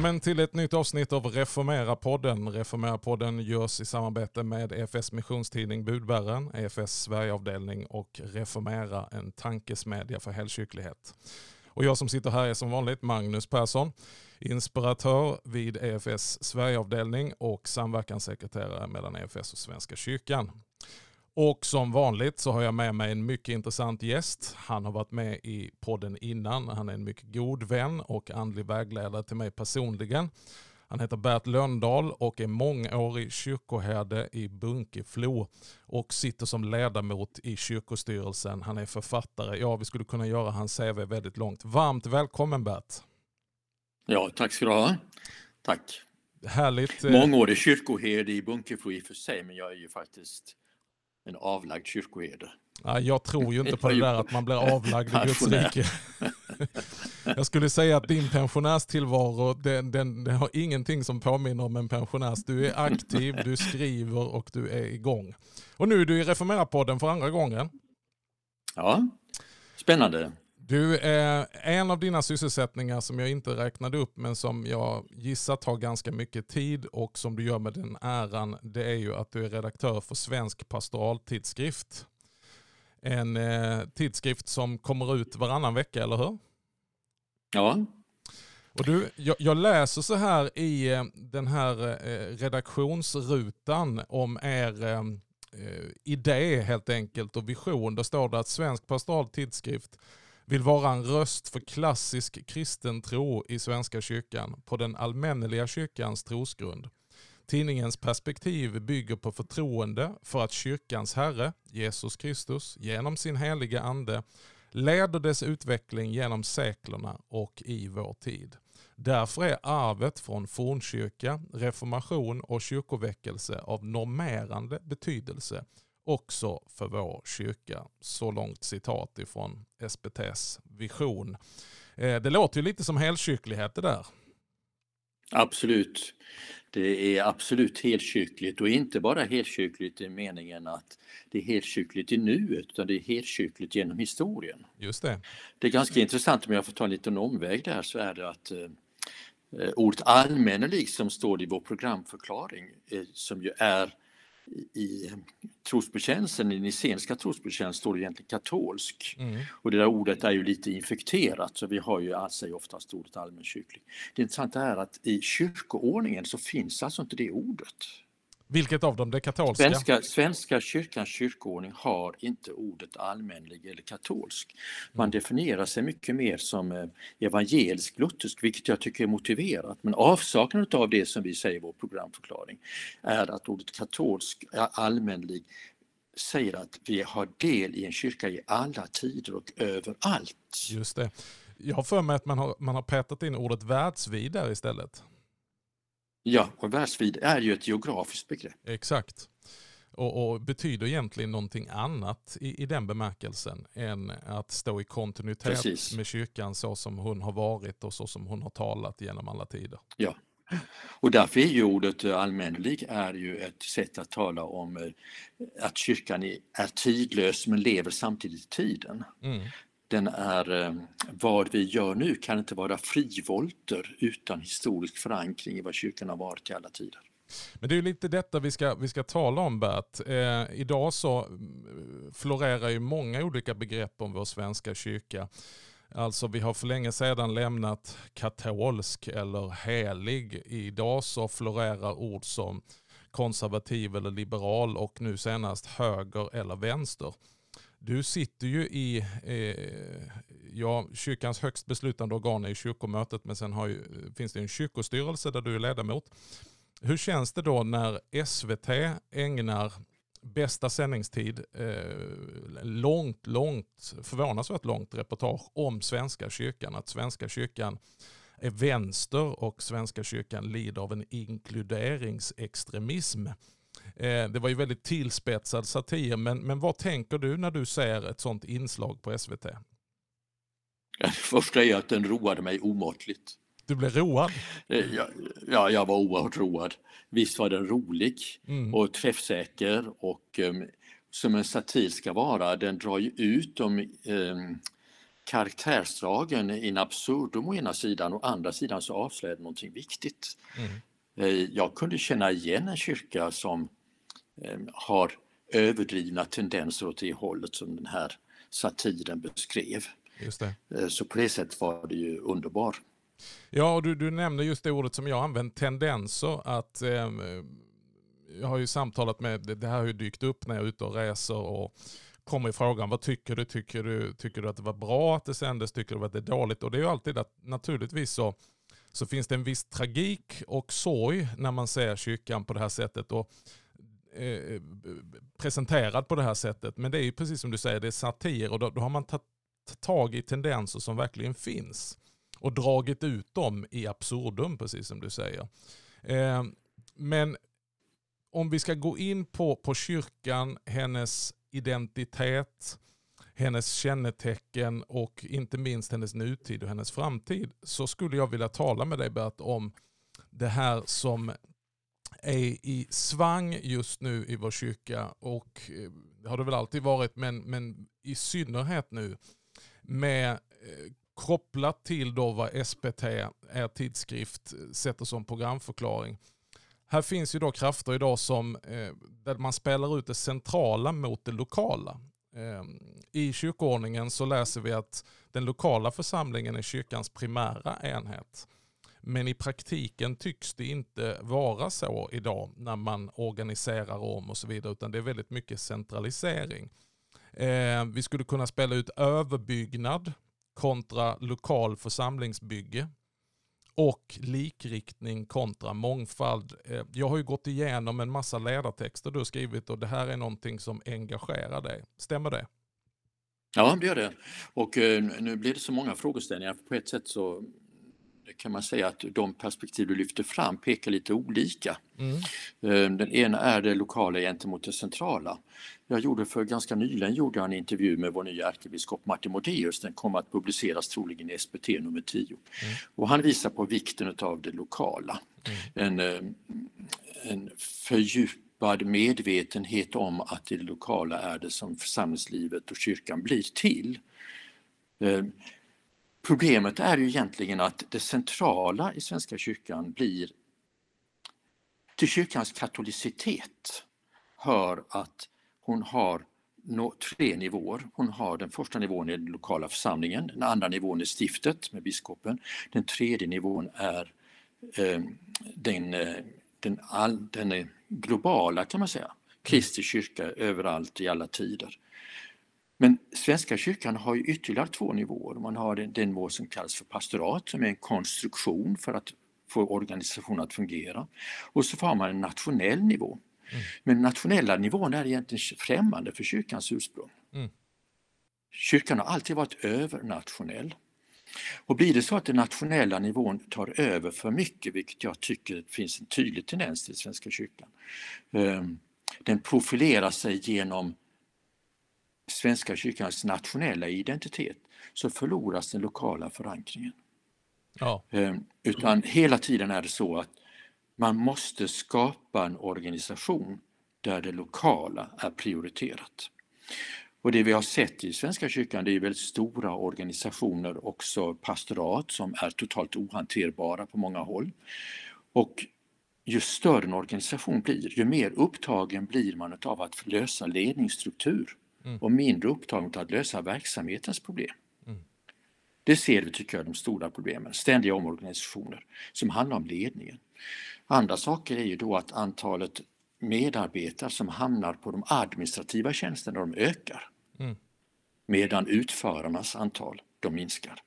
Välkommen till ett nytt avsnitt av Reformera-podden. Reformera-podden görs i samarbete med EFS missionstidning Budbäraren, EFS Sverigeavdelning och Reformera, en tankesmedja för helkyrklighet. Och jag som sitter här är som vanligt Magnus Persson, inspiratör vid EFS Sverigeavdelning och samverkanssekreterare mellan EFS och Svenska kyrkan. Och som vanligt så har jag med mig en mycket intressant gäst. Han har varit med i podden innan. Han är en mycket god vän och andlig vägledare till mig personligen. Han heter Bert Löndahl och är mångårig kyrkoherde i Bunkeflo och sitter som ledamot i kyrkostyrelsen. Han är författare. Ja, vi skulle kunna göra hans CV väldigt långt. Varmt välkommen Bert! Ja, tack ska du ha. Tack. Härligt. eh, Mångårig kyrkoherde i Bunkeflo i och för sig, men jag är ju faktiskt en avlagd kyrkoherde. Ja, jag tror ju inte på det där att man blir avlagd i Guds rike. Jag skulle säga att din pensionärstillvaro, den, den, den har ingenting som påminner om en pensionärs. Du är aktiv, du skriver och du är igång. Och nu är du i Reformera-podden för andra gången. Ja, spännande. Du, eh, en av dina sysselsättningar som jag inte räknade upp men som jag gissar tar ganska mycket tid och som du gör med den äran det är ju att du är redaktör för Svensk pastoraltidskrift. En eh, tidskrift som kommer ut varannan vecka, eller hur? Ja, Och du, jag, jag läser så här i eh, den här eh, redaktionsrutan om er eh, eh, idé helt enkelt och vision. Där står det att Svensk pastoral tidskrift vill vara en röst för klassisk kristen tro i Svenska kyrkan på den allmänneliga kyrkans trosgrund. Tidningens perspektiv bygger på förtroende för att kyrkans Herre, Jesus Kristus, genom sin heliga ande leder dess utveckling genom seklerna och i vår tid. Därför är arvet från fornkyrka, reformation och kyrkoväckelse av normerande betydelse också för vår kyrka. Så långt citat ifrån SBTs vision. Eh, Det låter ju lite som helkyrklighet det där. absolut. Det är absolut helkyrkligt och inte bara helkyrkligt i meningen att det är helkyrkligt i nuet, utan det är helkyrkligt genom historien. Just det. Det är ganska intressant, om jag får ta en liten omväg där, så är det att eh, eh, ordet allmännelig som står i vår programförklaring, eh, som ju är i, trosbekännelsen, i den nicenska trosbekännelsen står det egentligen katolsk. Mm. Och det där ordet är ju lite infekterat så vi har ju alltså oftast ordet allmänkyrklig. Det intressanta är att i kyrkoordningen så finns alltså inte det ordet. Vilket av dem? Det katolska? Svenska, Svenska kyrkans kyrkoordning har inte ordet allmänlig eller katolsk. Man definierar sig mycket mer som eh, evangelisk luthersk, vilket jag tycker är motiverat. Men avsaknaden av det som vi säger i vår programförklaring är att ordet katolsk, eh, allmänlig, säger att vi har del i en kyrka i alla tider och överallt. Just det. Jag har för mig att man har, man har petat in ordet världsvid där istället. Ja, och världsvid är ju ett geografiskt begrepp. Exakt. Och, och betyder egentligen någonting annat i, i den bemärkelsen än att stå i kontinuitet Precis. med kyrkan så som hon har varit och så som hon har talat genom alla tider. Ja. Och därför är ju ordet eh, allmännelig är ju ett sätt att tala om eh, att kyrkan är är tidlös men lever samtidigt i tiden. Mm. Den är, eh, vad vi gör nu kan inte vara frivolter utan historisk förankring i vad kyrkan har varit i alla tider. Men det är ju lite detta vi ska, vi ska tala om Bert. Eh, idag så eh, florerar ju många olika begrepp om vår svenska kyrka. Alltså vi har för länge sedan lämnat katolsk eller helig. Idag så florerar ord som konservativ eller liberal och nu senast höger eller vänster. Du sitter ju i eh, ja, kyrkans högst beslutande organ är kyrkomötet men sen har ju, finns det en kyrkostyrelse där du är ledamot. Hur känns det då när SVT ägnar bästa sändningstid eh, långt, långt, förvånansvärt långt reportage om Svenska kyrkan. Att Svenska kyrkan är vänster och Svenska kyrkan lider av en inkluderingsextremism. Eh, det var ju väldigt tillspetsad satir, men, men vad tänker du när du ser ett sånt inslag på SVT? Det första är att den roade mig omåttligt. Du blev road? Eh, Ja, ja, jag var oerhört road. Visst var den rolig Mm. och träffsäker och em, som en satir ska vara, den drar ju ut de em, karaktärsdragen in absurdum å ena sidan, å andra sidan så avslöjar det någonting viktigt. Mm. Eh, jag kunde känna igen en kyrka som har överdrivna tendenser åt det hållet som den här satiren beskrev. Just det. Eh, så på det sättet var det ju underbar. Ja, och du, du nämnde just det ordet som jag använt, tendenser. Att, eh, jag har ju samtalat med, det här har ju dykt upp när jag är ute och reser och kommer i frågan, vad tycker du? Tycker du, tycker du att det var bra att det sändes? Tycker du att det är dåligt? Och det är ju alltid att naturligtvis så, så finns det en viss tragik och sorg när man ser kyrkan på det här sättet. Och, eh, eh presenterad på det här sättet. Men det är ju precis som du säger, det är satir och då, då har man tagit tag i tendenser som verkligen finns och dragit ut dem i absurdum, precis som du säger. Eh, men om vi ska gå in på, på kyrkan, hennes identitet, hennes kännetecken och inte minst hennes nutid och hennes framtid så skulle jag vilja tala med dig Bert om det här som är i svang just nu i vår kyrka och det har det väl alltid varit men, men i synnerhet nu med eh, kopplat till då vad SPT, är tidskrift, sätter som programförklaring. Här finns ju då krafter idag som, eh, där man spelar ut det centrala mot det lokala. Ehm, I kyrkoordningen så läser vi att den lokala församlingen är kyrkans primära enhet. Men i praktiken tycks det inte vara så idag när man organiserar om och så vidare, utan det är väldigt mycket centralisering. Eh, vi skulle kunna spela ut överbyggnad kontra lokal församlingsbygge och likriktning kontra mångfald. Eh, jag har ju gått igenom en massa ledartexter du har skrivit och det här är någonting som engagerar dig. Stämmer det? Ja, det gör det. Och eh, nu blir det så många frågeställningar. På ett sätt så kan man säga att de perspektiv du lyfter fram pekar lite olika. Mm. Eh, den ena är det lokala gentemot det centrala. Jag gjorde för ganska nyligen gjorde en intervju med vår nya ärkebiskop Martin Modéus. Den kommer att publiceras troligen i SPT nummer 10. Mm. Och han visar på vikten av det lokala. Mm. En, eh, en fördjupad medvetenhet om att det lokala är det som församlingslivet och kyrkan blir till. Eh, Problemet är ju egentligen att det centrala i Svenska kyrkan blir till kyrkans katolicitet hör att hon har tre nivåer. Hon har den första nivån i den lokala församlingen, den andra nivån är stiftet med biskopen, den tredje nivån är eh, den, eh, den, all, den globala kan man säga, Kristi kyrka överallt i alla tider. Men Svenska kyrkan har ju ytterligare två nivåer. Man har den, den nivå som kallas för pastorat som är en konstruktion för att få organisationen att fungera. Och så har man en nationell nivå. Mm. Men nationella nivån är egentligen främmande för kyrkans ursprung. Mm. Kyrkan har alltid varit övernationell. Och blir det så att den nationella nivån tar över för mycket, vilket jag tycker finns en tydlig tendens till Svenska kyrkan, ehm, den profilerar sig genom Svenska kyrkans nationella identitet så förloras den lokala förankringen. Ja. Ehm, utan hela tiden är det så att man måste skapa en organisation där det lokala är prioriterat. Och det vi har sett i Svenska kyrkan det är väldigt stora organisationer, också pastorat som är totalt ohanterbara på många håll. Och ju större en organisation blir, ju mer upptagen blir man av att lösa ledningsstruktur mm. och mindre upptagen av att lösa verksamhetens problem. Mm. Det ser vi, tycker jag, de stora problemen, ständiga omorganisationer som handlar om ledningen. Andra saker är ju då att antalet medarbetare som hamnar på de administrativa tjänsterna, de ökar. Mm. Medan utförarnas antal, de minskar.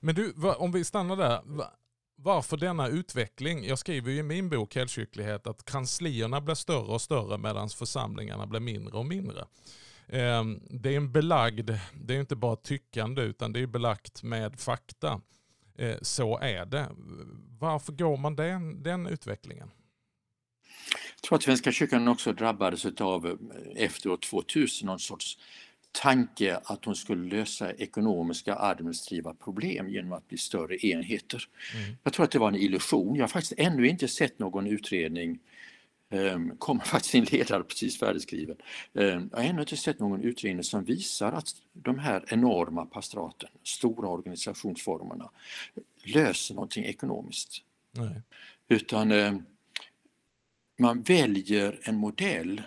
Men du, om vi stannar där. Varför denna utveckling? Jag skriver ju i min bok Helkyrklighet att kanslierna blir större och större medan församlingarna blir mindre och mindre. Ehm, det är en belagd, det är inte bara tyckande utan det är belagt med fakta. Eh, så är det. Varför går man den, den utvecklingen? Jag tror att Svenska kyrkan också drabbades av eh, efter år 2000 någon sorts tanke att hon skulle lösa ekonomiska administrativa problem genom att bli större enheter. Mm. Jag tror att det var en illusion. Jag har faktiskt ännu inte sett någon utredning kommer faktiskt en ledare precis färdigskriven. Um, jag har ännu inte sett någon utredning som visar att de här enorma pastoraten, stora organisationsformerna, löser någonting ekonomiskt. Nej. Utan um, man väljer en modell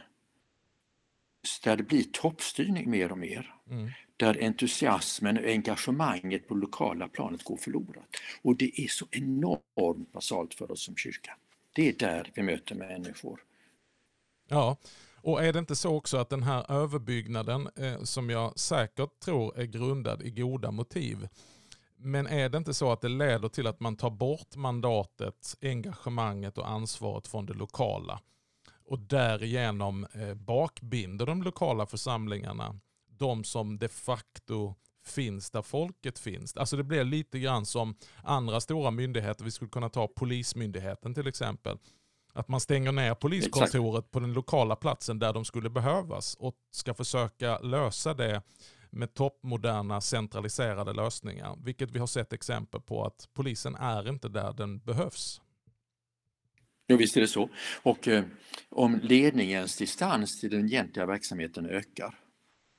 där det blir toppstyrning mer och mer. Mm. Där entusiasmen och engagemanget på lokala planet går förlorat. Och det är så enormt basalt för oss som kyrka. Det är där vi möter människor. Ja, och är det inte så också att den här överbyggnaden eh, som jag säkert tror är grundad i goda motiv. Men är det inte så att det leder till att man tar bort mandatet, engagemanget och ansvaret från det lokala? Och därigenom eh, bakbinder de lokala församlingarna de som de facto finns där folket finns. Alltså det blir lite grann som andra stora myndigheter. Vi skulle kunna ta Polismyndigheten till exempel. Att man stänger ner poliskontoret Exakt. på den lokala platsen där de skulle behövas och ska försöka lösa det med toppmoderna centraliserade lösningar. Vilket vi har sett exempel på att polisen är inte där den behövs. Jo, visst är det så. Och eh, om ledningens distans till den egentliga verksamheten ökar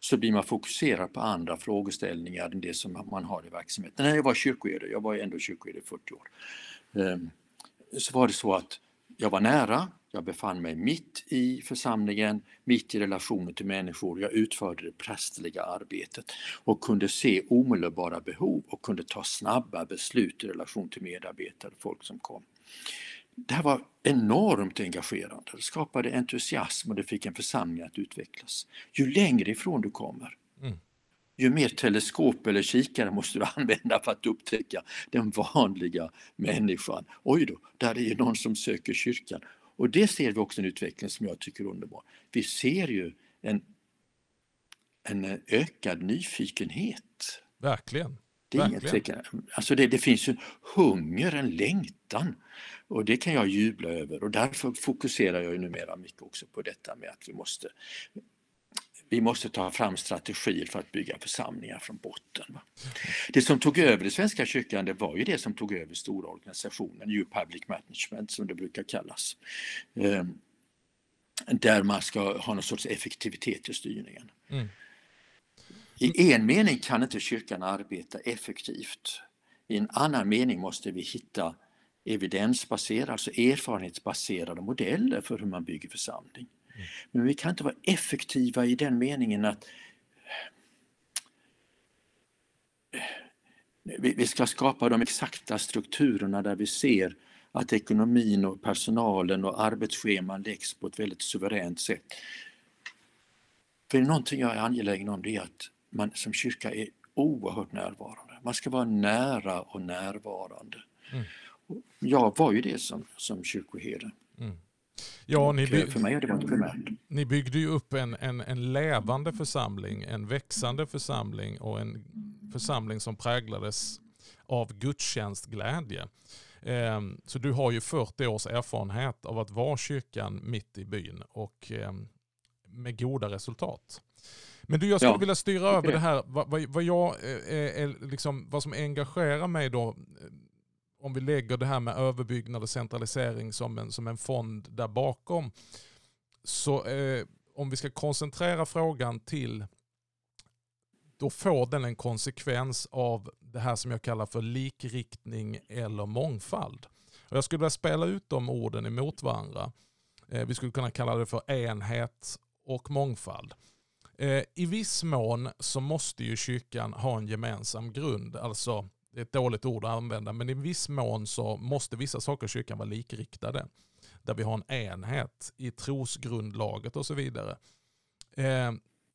så blir man fokuserad på andra frågeställningar än det som man har i verksamheten. När jag var kyrkoherde, jag var ändå kyrkoherde i 40 år, ehm, så var det så att jag var nära, jag befann mig mitt i församlingen, mitt i relationen till människor. Jag utförde det prästerliga arbetet och kunde se omedelbara behov och kunde ta snabba beslut i relation till medarbetare, folk som kom. Det här var enormt engagerande, det skapade entusiasm och det fick en församling att utvecklas. Ju längre ifrån du kommer, mm. ju mer teleskop eller kikare måste du använda för att upptäcka den vanliga människan. Oj då, där är ju någon som söker kyrkan. Och det ser vi också en utveckling som jag tycker är underbar. Vi ser ju en, en ökad nyfikenhet. Verkligen. Det, är Verkligen. Alltså det, det finns en hunger, en längtan och det kan jag jubla över och därför fokuserar jag numera mycket också på detta med att vi måste vi måste ta fram strategier för att bygga församlingar från botten. Det som tog över i Svenska kyrkan det var ju det som tog över stora organisationer, New Public Management som det brukar kallas. Ehm, där man ska ha någon sorts effektivitet i styrningen. Mm. I en mening kan inte kyrkan arbeta effektivt. I en annan mening måste vi hitta evidensbaserade, alltså erfarenhetsbaserade modeller för hur man bygger församling. Mm. Men vi kan inte vara effektiva i den meningen att vi ska skapa de exakta strukturerna där vi ser att ekonomin och personalen och arbetsscheman läggs på ett väldigt suveränt sätt. För någonting jag är angelägen om det är att man som kyrka är oerhört närvarande. Man ska vara nära och närvarande. Mm jag var ju det som, som kyrkoherde. Mm. Ja, ni byg... För mig det varit primärt. Ni byggde ju upp en, en, en levande församling, en växande församling och en församling som präglades av gudstjänstglädje. Ehm, så du har ju 40 års erfarenhet av att vara kyrkan mitt i byn och ehm, med goda resultat. Men du, jag skulle ja. vilja styra över det här, vad, vad, vad jag, är, är liksom, vad som engagerar mig då om vi lägger det här med överbyggnad och centralisering som en, som en fond där bakom. Så eh, om vi ska koncentrera frågan till, då får den en konsekvens av det här som jag kallar för likriktning eller mångfald. Och jag skulle vilja spela ut de orden emot varandra. Eh, vi skulle kunna kalla det för enhet och mångfald. Eh, I viss mån så måste ju kyrkan ha en gemensam grund, alltså det är ett dåligt ord att använda, men i viss mån så måste vissa saker i kyrkan vara likriktade. Där vi har en enhet i trosgrundlaget och så vidare. Eh,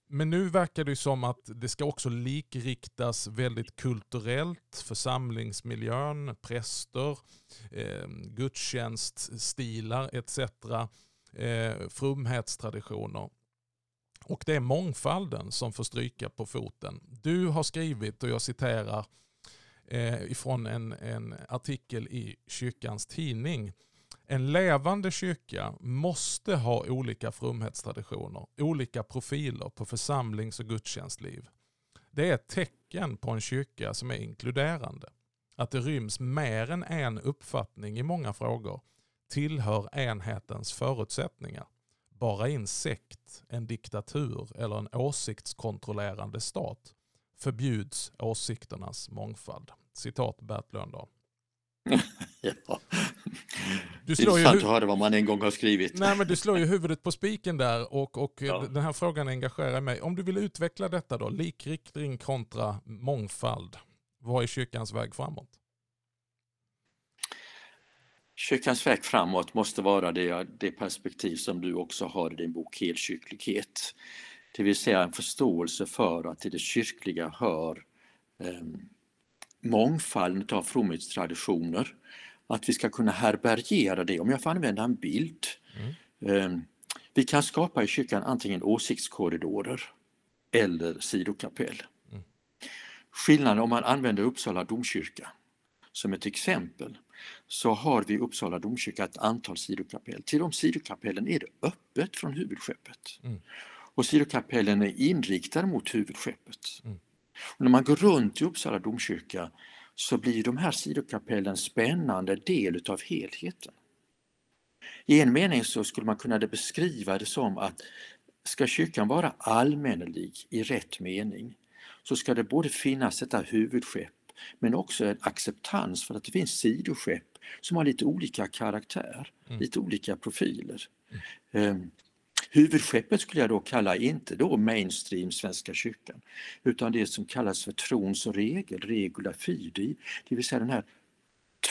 men nu verkar det som att det ska också likriktas väldigt kulturellt, församlingsmiljön, präster, eh, gudstjänststilar etc. Frumhetstraditioner. Och det är mångfalden som får stryka på foten. Du har skrivit, och jag citerar, eh, ifrån en, en artikel i kyrkans tidning. En levande kyrka måste ha olika fromhetstraditioner, olika profiler på församlings och gudstjänstliv. Det är ett tecken på en kyrka som är inkluderande. Att det ryms mer än en uppfattning i många frågor tillhör enhetens förutsättningar. Bara i en sekt, en diktatur eller en åsiktskontrollerande stat förbjuds åsikternas mångfald. Citat Bert Lönndahl. ja. Du slår ju Intressant att höra vad man en gång har skrivit. Nej, men du slår ju huvudet på spiken där och, och Ja. den här frågan engagerar mig. Om du vill utveckla detta då, likriktning kontra mångfald. Vad är kyrkans väg framåt? Kyrkans väg framåt måste vara det, det perspektiv som du också har i din bok Helkyrklighet. Det vill säga en förståelse för att till det kyrkliga hör eh, mångfalden av fromhetstraditioner. Att vi ska kunna härbärgera det, om jag får använda en bild. Eh, vi kan skapa i kyrkan antingen åsiktskorridorer eller sidokapell. Skillnaden om man använder Uppsala domkyrka som ett exempel så har vi i Uppsala domkyrka ett antal sidokapell. Till de sidokapellen är det öppet från huvudskeppet. Mm. Och sidokapellen är inriktade mot huvudskeppet. Mm. Och när man går runt i Uppsala domkyrka så blir de här sidokapellen spännande del utav helheten. I en mening så skulle man kunna beskriva det som att ska kyrkan vara allmännelig i rätt mening så ska det både finnas detta huvudskepp men också en acceptans för att det finns sidoskepp som har lite olika karaktär, lite olika profiler. Um, huvudskeppet skulle jag då kalla inte då mainstream Svenska kyrkan utan det som kallas för trons och regel, regula fidi, det vill säga den här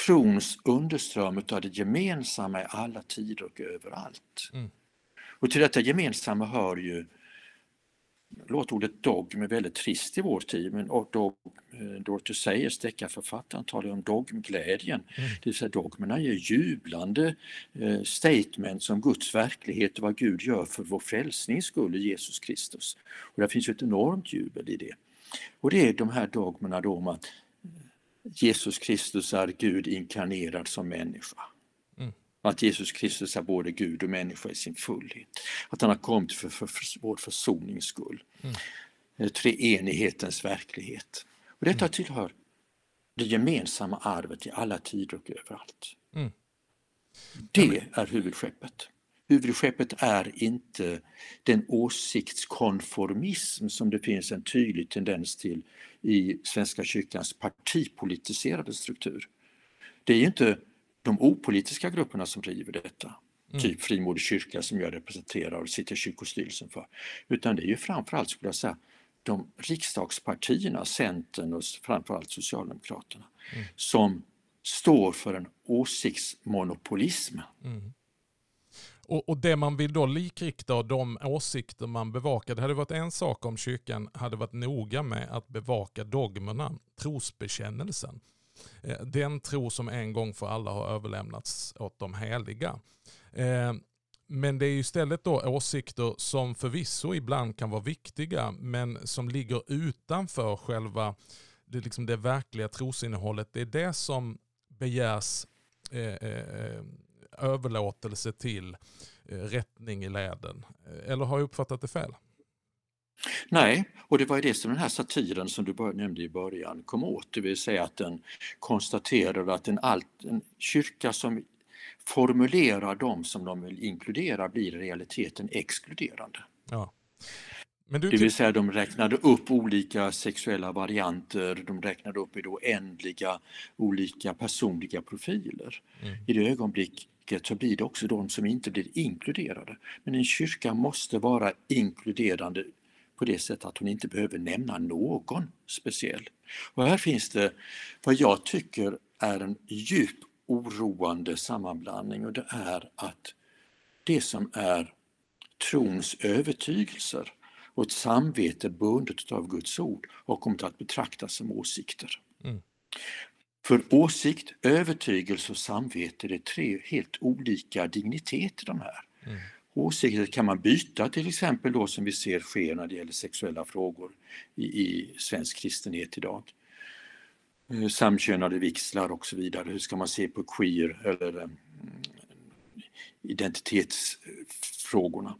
trons underström utav det gemensamma i alla tider och överallt. Mm. Och till detta gemensamma hör ju låter ordet dogm är väldigt trist i vår tid, men och dog, eh, Dorothy Sayers, deckarförfattaren, talar om dogmglädjen. Det vill säga dogmerna är jublande eh, statements om Guds verklighet och vad Gud gör för vår frälsnings skull i Jesus Kristus. Och det finns ett enormt jubel i det. Och det är de här dogmerna då om att Jesus Kristus är Gud inkarnerad som människa. Att Jesus Kristus är både Gud och människa i sin fullhet. Att han har kommit för, för, för vår försonings skull. Mm. Treenighetens verklighet. Och detta tillhör det gemensamma arvet i alla tider och överallt. Mm. Det är huvudskeppet. Huvudskeppet är inte den åsiktskonformism som det finns en tydlig tendens till i Svenska kyrkans partipolitiserade struktur. Det är inte de opolitiska grupperna som driver detta, mm. typ Frimodig kyrka som jag representerar och sitter i kyrkostyrelsen för, utan det är ju framförallt, skulle jag säga, de riksdagspartierna, Centern och framförallt Socialdemokraterna, mm. som står för en åsiktsmonopolism. Mm. Och, och, det man vill då likrikta och de åsikter man bevakar, det hade varit en sak om kyrkan hade varit noga med att bevaka dogmerna, trosbekännelsen. Eh, den tro som en gång för alla har överlämnats åt de heliga. Eh, men det är istället då åsikter som förvisso ibland kan vara viktiga men som ligger utanför själva det, liksom det verkliga trosinnehållet. Det är det som begärs eh, eh, överlåtelse till eh, rättning i läden. Eh, eller har jag uppfattat det fel? Nej, och det var ju det som den här satiren som du nämnde i början kom åt, det vill säga att den konstaterade att en, alt, en kyrka som formulerar dem som de vill inkludera blir i realiteten exkluderande. Ja. Men du... Det vill säga de räknade upp olika sexuella varianter, de räknade upp i det oändliga olika personliga profiler. Mm. I det ögonblicket så blir det också de som inte blir inkluderade. Men en kyrka måste vara inkluderande på det sättet att hon inte behöver nämna någon speciell. Och här finns det vad jag tycker är en djup oroande sammanblandning och det är att det som är trons övertygelser och ett samvete bundet av Guds ord har kommit att betraktas som åsikter. Mm. För åsikt, övertygelse och samvete det är tre helt olika digniteter de här. Mm. Åsikter kan man byta till exempel då som vi ser sker när det gäller sexuella frågor i, i svensk kristenhet idag. Samkönade vixlar och så vidare. Hur ska man se på queer eller um, identitetsfrågorna?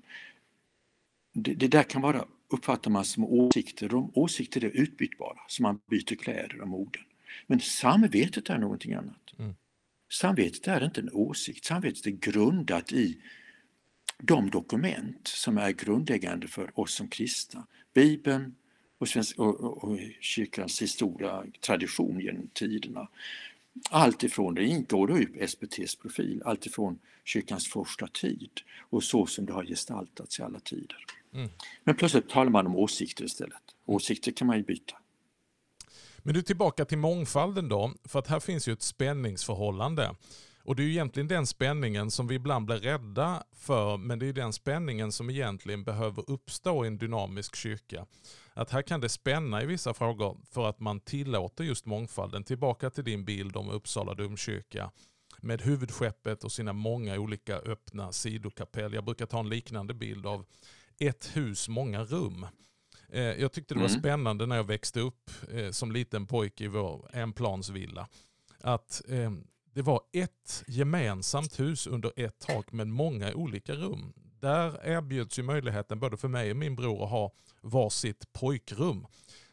Det, det, där kan vara, uppfattar man som åsikter. De åsikter är utbytbara, som man byter kläder och moden. Men samvetet är någonting annat. Mm. Samvetet är inte en åsikt, samvetet är grundat i de dokument som är grundläggande för oss som kristna. Bibeln och, svensk, och, och, och kyrkans historia, tradition genom tiderna. Allt ifrån, det ingår då i SBTs profil, allt ifrån kyrkans första tid och så som det har gestaltats i alla tider. Mm. Men plötsligt talar man om åsikter istället. Åsikter kan man ju byta. Men du tillbaka till mångfalden då, för att här finns ju ett spänningsförhållande. Och det är ju egentligen den spänningen som vi ibland blir rädda för, men det är den spänningen som egentligen behöver uppstå i en dynamisk kyrka. Att här kan det spänna i vissa frågor för att man tillåter just mångfalden. Tillbaka till din bild om Uppsala domkyrka med huvudskeppet och sina många olika öppna sidokapell. Jag brukar ta en liknande bild av ett hus, många rum. Eh, jag tyckte det var mm. spännande när jag växte upp eh, som liten pojke i vår enplansvilla. Att eh, det var ett gemensamt hus under ett tak med många olika rum. Där erbjöds ju möjligheten både för mig och min bror att ha varsitt pojkrum.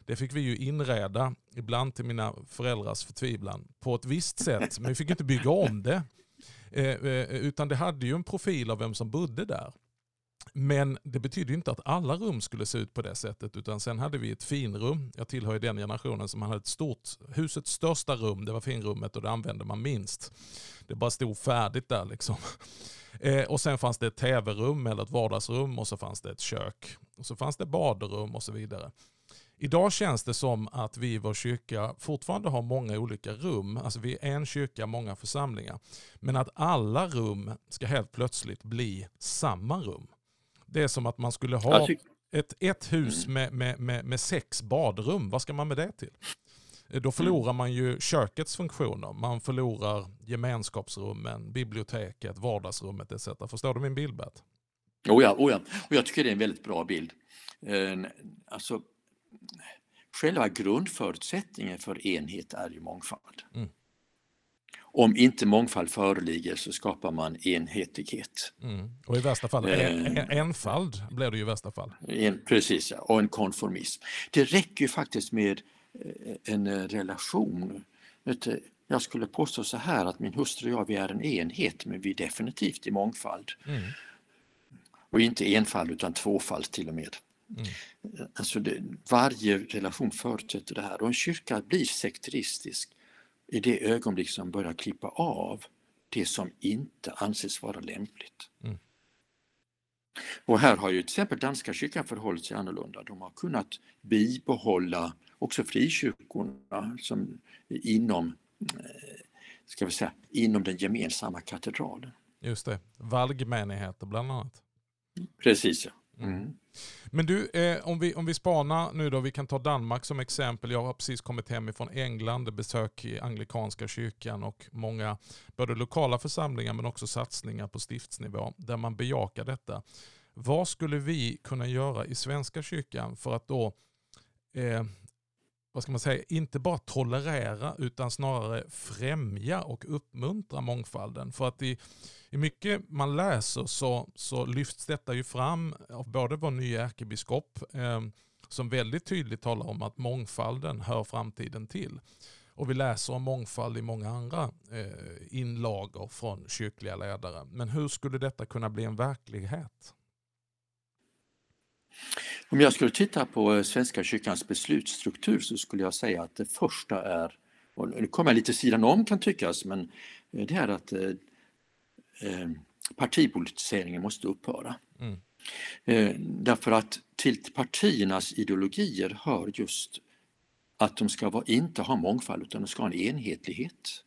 Det fick vi ju inreda, ibland till mina föräldrars förtvivlan, på ett visst sätt. Men vi fick inte bygga om det. Eh, eh, utan det hade ju en profil av vem som bodde där. Men det betyder inte att alla rum skulle se ut på det sättet. Utan sen hade vi ett finrum. Jag tillhör ju den generationen som hade ett stort, husets största rum, det var finrummet och det använde man minst. Det bara stod färdigt där liksom. Eh, och sen fanns det ett tv-rum eller ett vardagsrum och så fanns det ett kök. Och så fanns det badrum och så vidare. Idag känns det som att vi i vår kyrka fortfarande har många olika rum. Alltså vi är en kyrka, många församlingar. Men att alla rum ska helt plötsligt bli samma rum. Det är som att man skulle ha ett, ett hus mm. med, med, med, med sex badrum. Vad ska man med det till? Eh, då förlorar man ju kökets funktioner. Man förlorar gemenskapsrummen, biblioteket, vardagsrummet etc. Förstår du min bild Bert? Oh ja, oh ja, och jag tycker det är en väldigt bra bild. Alltså, själva grundförutsättningen för enhet är ju mångfald. Mm. Om inte mångfald föreligger så skapar man enhetlighet. Mm. Och i värsta fall, eh, enfald blir det ju i värsta fall. En, precis, och en konformism. Det räcker ju faktiskt med eh, en relation. Jag skulle påstå så här att min hustru och jag vi är en enhet men vi är definitivt i mångfald. Mm. Och inte enfald utan tvåfald till och med. Mm. Alltså det, varje relation förutsätter det här och en kyrka blir sekteristisk i det ögonblick som börjar klippa av det som inte anses vara lämpligt. Mm. Och här har ju till exempel danska kyrkan förhållit sig annorlunda. De har kunnat bibehålla också frikyrkorna som inom, eh, ska vi säga, inom den gemensamma katedralen. Just det, valgmenigheter bland annat. Precis ja. Mm. Men du, eh, om, vi, om vi spanar nu då, vi kan ta Danmark som exempel. Jag har precis kommit hem ifrån England, besök i anglikanska kyrkan och många både lokala församlingar men också satsningar på stiftsnivå där man bejakar detta. Vad skulle vi kunna göra i Svenska kyrkan för att då eh, vad ska man säga, inte bara tolerera utan snarare främja och uppmuntra mångfalden. För att i, i mycket man läser så, så lyfts detta ju fram av både vår nya ärkebiskop eh, som väldigt tydligt talar om att mångfalden hör framtiden till. Och vi läser om mångfald i många andra eh, inlagor från kyrkliga ledare. Men hur skulle detta kunna bli en verklighet? Om jag skulle titta på eh, Svenska kyrkans beslutsstruktur så skulle jag säga att det första är, och nu kommer jag lite sidan om kan tyckas, men eh, det är att eh, eh, partipolitiseringen måste upphöra. Mm. Eh, därför att till partiernas ideologier hör just att de ska vara, inte ha mångfald utan de ska ha en enhetlighet.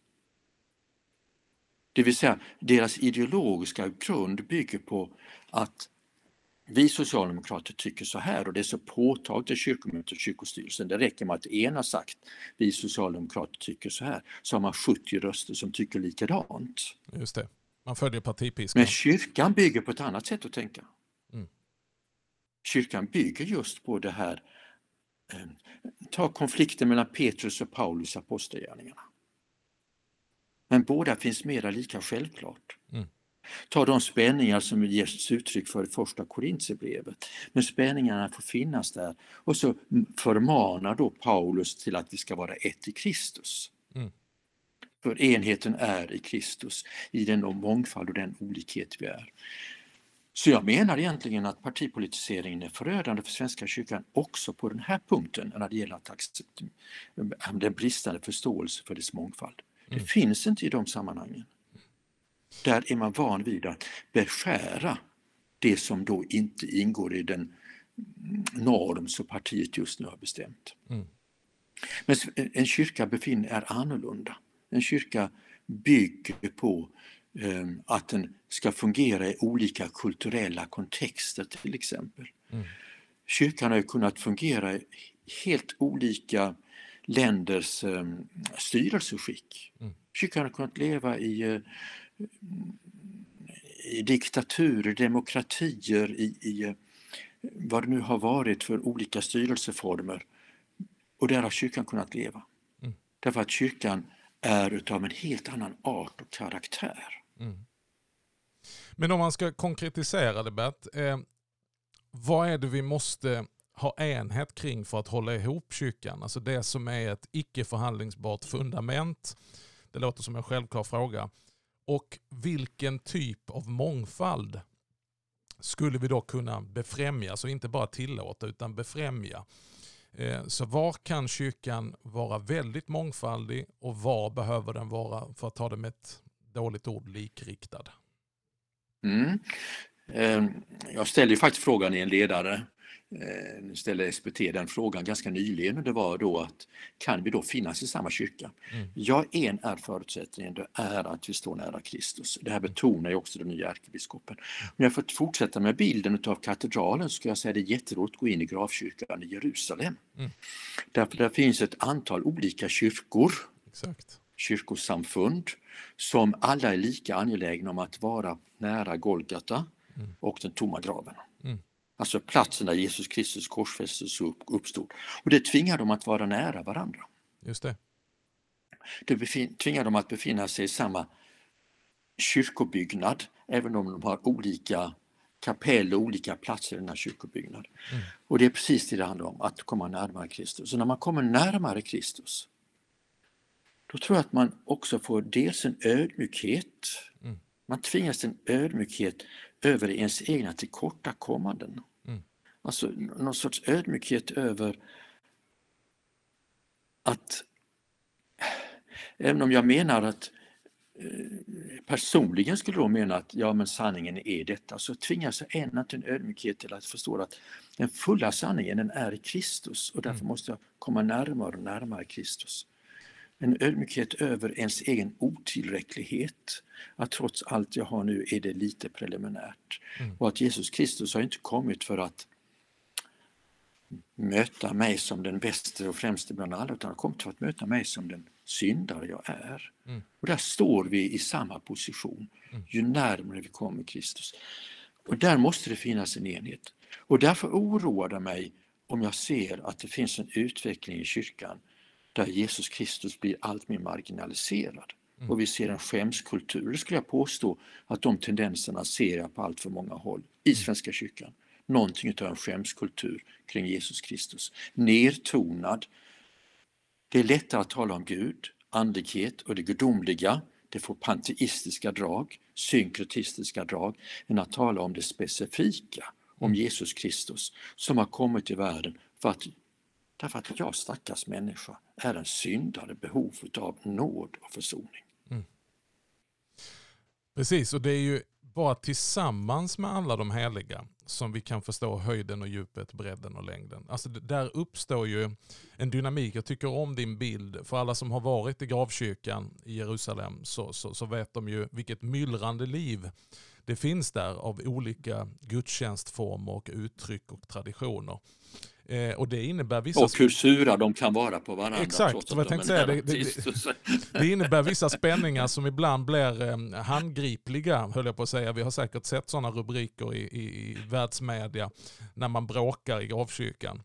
Det vill säga deras ideologiska grund bygger på att vi socialdemokrater tycker så här och det är så påtagligt i kyrkomötet och kyrkostyrelsen. Det räcker med att en har sagt vi socialdemokrater tycker så här så har man 70 röster som tycker likadant. Just det, man följer partipiskan. Men kyrkan bygger på ett annat sätt att tänka. Mm. Kyrkan bygger just på det här, eh, ta konflikten mellan Petrus och Paulus apostelgärningarna. Men båda finns mera lika självklart. Mm. Ta de spänningar som ges uttryck för i första Korintierbrevet. Men spänningarna får finnas där och så förmanar då Paulus till att vi ska vara ett i Kristus. Mm. För enheten är i Kristus, i den mångfald och den olikhet vi är. Så jag menar egentligen att partipolitiseringen är förödande för Svenska kyrkan också på den här punkten när det gäller att den bristande förståelse för dess mångfald. Det mm. finns inte i de sammanhangen. Där är man van vid att beskära det som då inte ingår i den norm som partiet just nu har bestämt. Mm. Men en kyrka befinner, är annorlunda. En kyrka bygger på um, att den ska fungera i olika kulturella kontexter till exempel. Mm. Kyrkan har kunnat fungera i helt olika länders um, styrelseskick. Mm. Kyrkan har kunnat leva i, uh, i diktaturer, demokratier, i, i uh, vad det nu har varit för olika styrelseformer. Och där har kyrkan kunnat leva. Mm. Därför att kyrkan är utav en helt annan art och karaktär. Mm. Men om man ska konkretisera det Bert, eh, vad är det vi måste ha enhet kring för att hålla ihop kyrkan? Alltså det som är ett icke förhandlingsbart fundament. Det låter som en självklar fråga. Och vilken typ av mångfald skulle vi då kunna befrämja, så inte bara tillåta utan befrämja. Eh, så var kan kyrkan vara väldigt mångfaldig och var behöver den vara, för att ta det med ett dåligt ord, likriktad? Mm. Ehm, jag ställde ju faktiskt frågan i en ledare nu ställde SPT den frågan ganska nyligen och det var då att kan vi då finnas i samma kyrka? Mm. Ja, en är förutsättningen, det är att vi står nära Kristus. Det här betonar ju också den nya ärkebiskopen. Om jag får fortsätta med bilden av katedralen så ska jag säga att det är jätteroligt att gå in i gravkyrkan i Jerusalem. Mm. Därför det finns ett antal olika kyrkor, Exakt. kyrkosamfund, som alla är lika angelägna om att vara nära Golgata mm. och den tomma graven. Mm. Alltså platsen där Jesus Kristus korsfästes och uppstod. Och det tvingar dem att vara nära varandra. Just det. Det tvingar dem att befinna sig i samma kyrkobyggnad, även om de har olika kapell och olika platser i den här kyrkobyggnaden. Mm. Och det är precis det det handlar om, att komma närmare Kristus. Så när man kommer närmare Kristus, då tror jag att man också får dels en ödmjukhet. Man tvingas till en ödmjukhet över ens egna tillkortakommanden. Alltså någon sorts ödmjukhet över att även om jag menar att eh, personligen skulle då mena att ja men sanningen är detta så tvingas jag ändå till en ödmjukhet till att förstå att den fulla sanningen den är i Kristus och därför mm. måste jag komma närmare och närmare Kristus. En ödmjukhet över ens egen otillräcklighet. Att trots allt jag har nu är det lite preliminärt. Mm. Och att Jesus Kristus har inte kommit för att möta mig som den bästa och främste bland alla utan har kommit för att möta mig som den syndare jag är. Mm. Och där står vi i samma position mm. ju närmare vi kommer Kristus. Och där måste det finnas en enhet. Och därför oroar det mig om jag ser att det finns en utveckling i kyrkan där Jesus Kristus blir allt mer marginaliserad. Mm. Och vi ser en skämskultur. Det skulle jag påstå att de tendenserna ser jag på allt för många håll i mm. Svenska kyrkan någonting av en skämskultur kring Jesus Kristus. Nertonad. Det är lättare att tala om Gud, andlighet och det gudomliga. Det får panteistiska drag, synkretistiska drag, än att tala om det specifika, om mm. Jesus Kristus som har kommit till världen för att, därför att jag stackars människa är en syndare behov av nåd och försoning. Mm. Precis, och det är ju bara tillsammans med alla de heliga som vi kan förstå höjden och djupet, bredden och längden. Alltså där uppstår ju en dynamik. Jag tycker om din bild. För alla som har varit i gravkyrkan i Jerusalem så, så, så vet de ju vilket myllrande liv det finns där av olika gudstjänstformer och uttryck och traditioner. Eh, och det innebär vissa... Och hur sura de kan vara på varandra. Exakt, vad jag tänkte säga. Det, det, det, innebär vissa spänningar som ibland blir eh, handgripliga, höll jag på att säga. Vi har säkert sett sådana rubriker i, i, i världsmedia när man bråkar i gravkyrkan.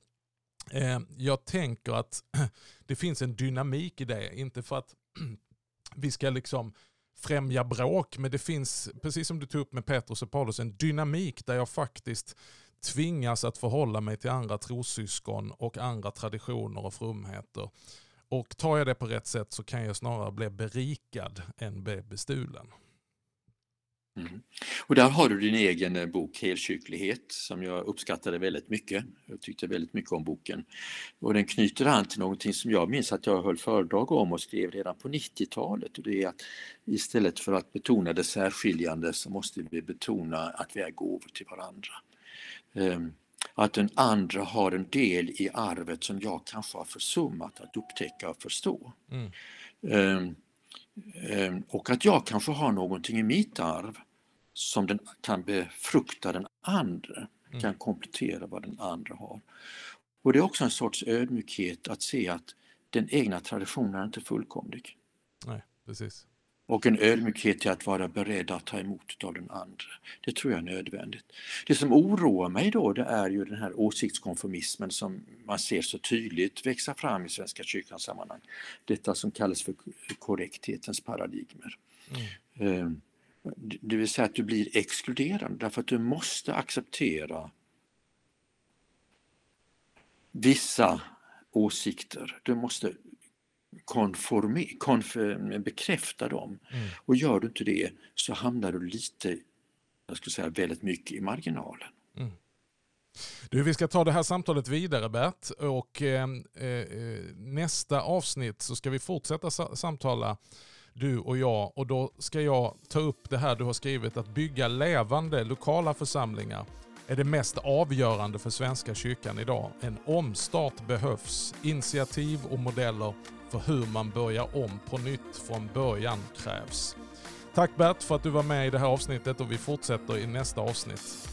Eh, jag tänker att det finns en dynamik i det, inte för att vi ska liksom främja bråk, men det finns, precis som du tog upp med Petrus och Paulus, en dynamik där jag faktiskt tvingas att förhålla mig till andra trossyskon och andra traditioner och frumheter. Och tar jag det på rätt sätt så kan jag snarare bli berikad än bli bestulen. Mm. Och där har du din egen eh, bok Helkyrklighet som jag uppskattade väldigt mycket. Jag tyckte väldigt mycket om boken. Och den knyter an till någonting som jag minns att jag höll föredrag om och skrev redan på 90-talet. Och det är att istället för att betona det särskiljande så måste vi betona att vi är gåvor till varandra. Um, att den andra har en del i arvet som jag kanske har försummat att upptäcka och förstå. Mm. Um, um, och att jag kanske har någonting i mitt arv som den kan befrukta den andra, mm. kan komplettera vad den andra har. Och det är också en sorts ödmjukhet att se att den egna traditionen är inte fullkomlig. Nej, precis. Och en ödmjukhet till att vara beredd att ta emot av den andra. Det tror jag är nödvändigt. Det som oroar mig då det är ju den här åsiktskonformismen som man ser så tydligt växa fram i Svenska kyrkans sammanhang. Detta som kallas för korrekthetens paradigmer. Mm. Ehm, det vill säga att du blir exkluderande därför att du måste acceptera vissa åsikter. Du måste konforme, konf, bekräfta dem. Mm. Och gör du inte det så hamnar du lite, jag skulle säga väldigt mycket i marginalen. Mm. Du, vi ska ta det här samtalet vidare Bert och eh, eh, nästa avsnitt så ska vi fortsätta samtala du och jag. Och då ska jag ta upp det här du har skrivit, att bygga levande lokala församlingar är det mest avgörande för Svenska kyrkan idag. En omstart behövs. Initiativ och modeller för hur man börjar om på nytt från början krävs. Tack Bert för att du var med i det här avsnittet och vi fortsätter i nästa avsnitt.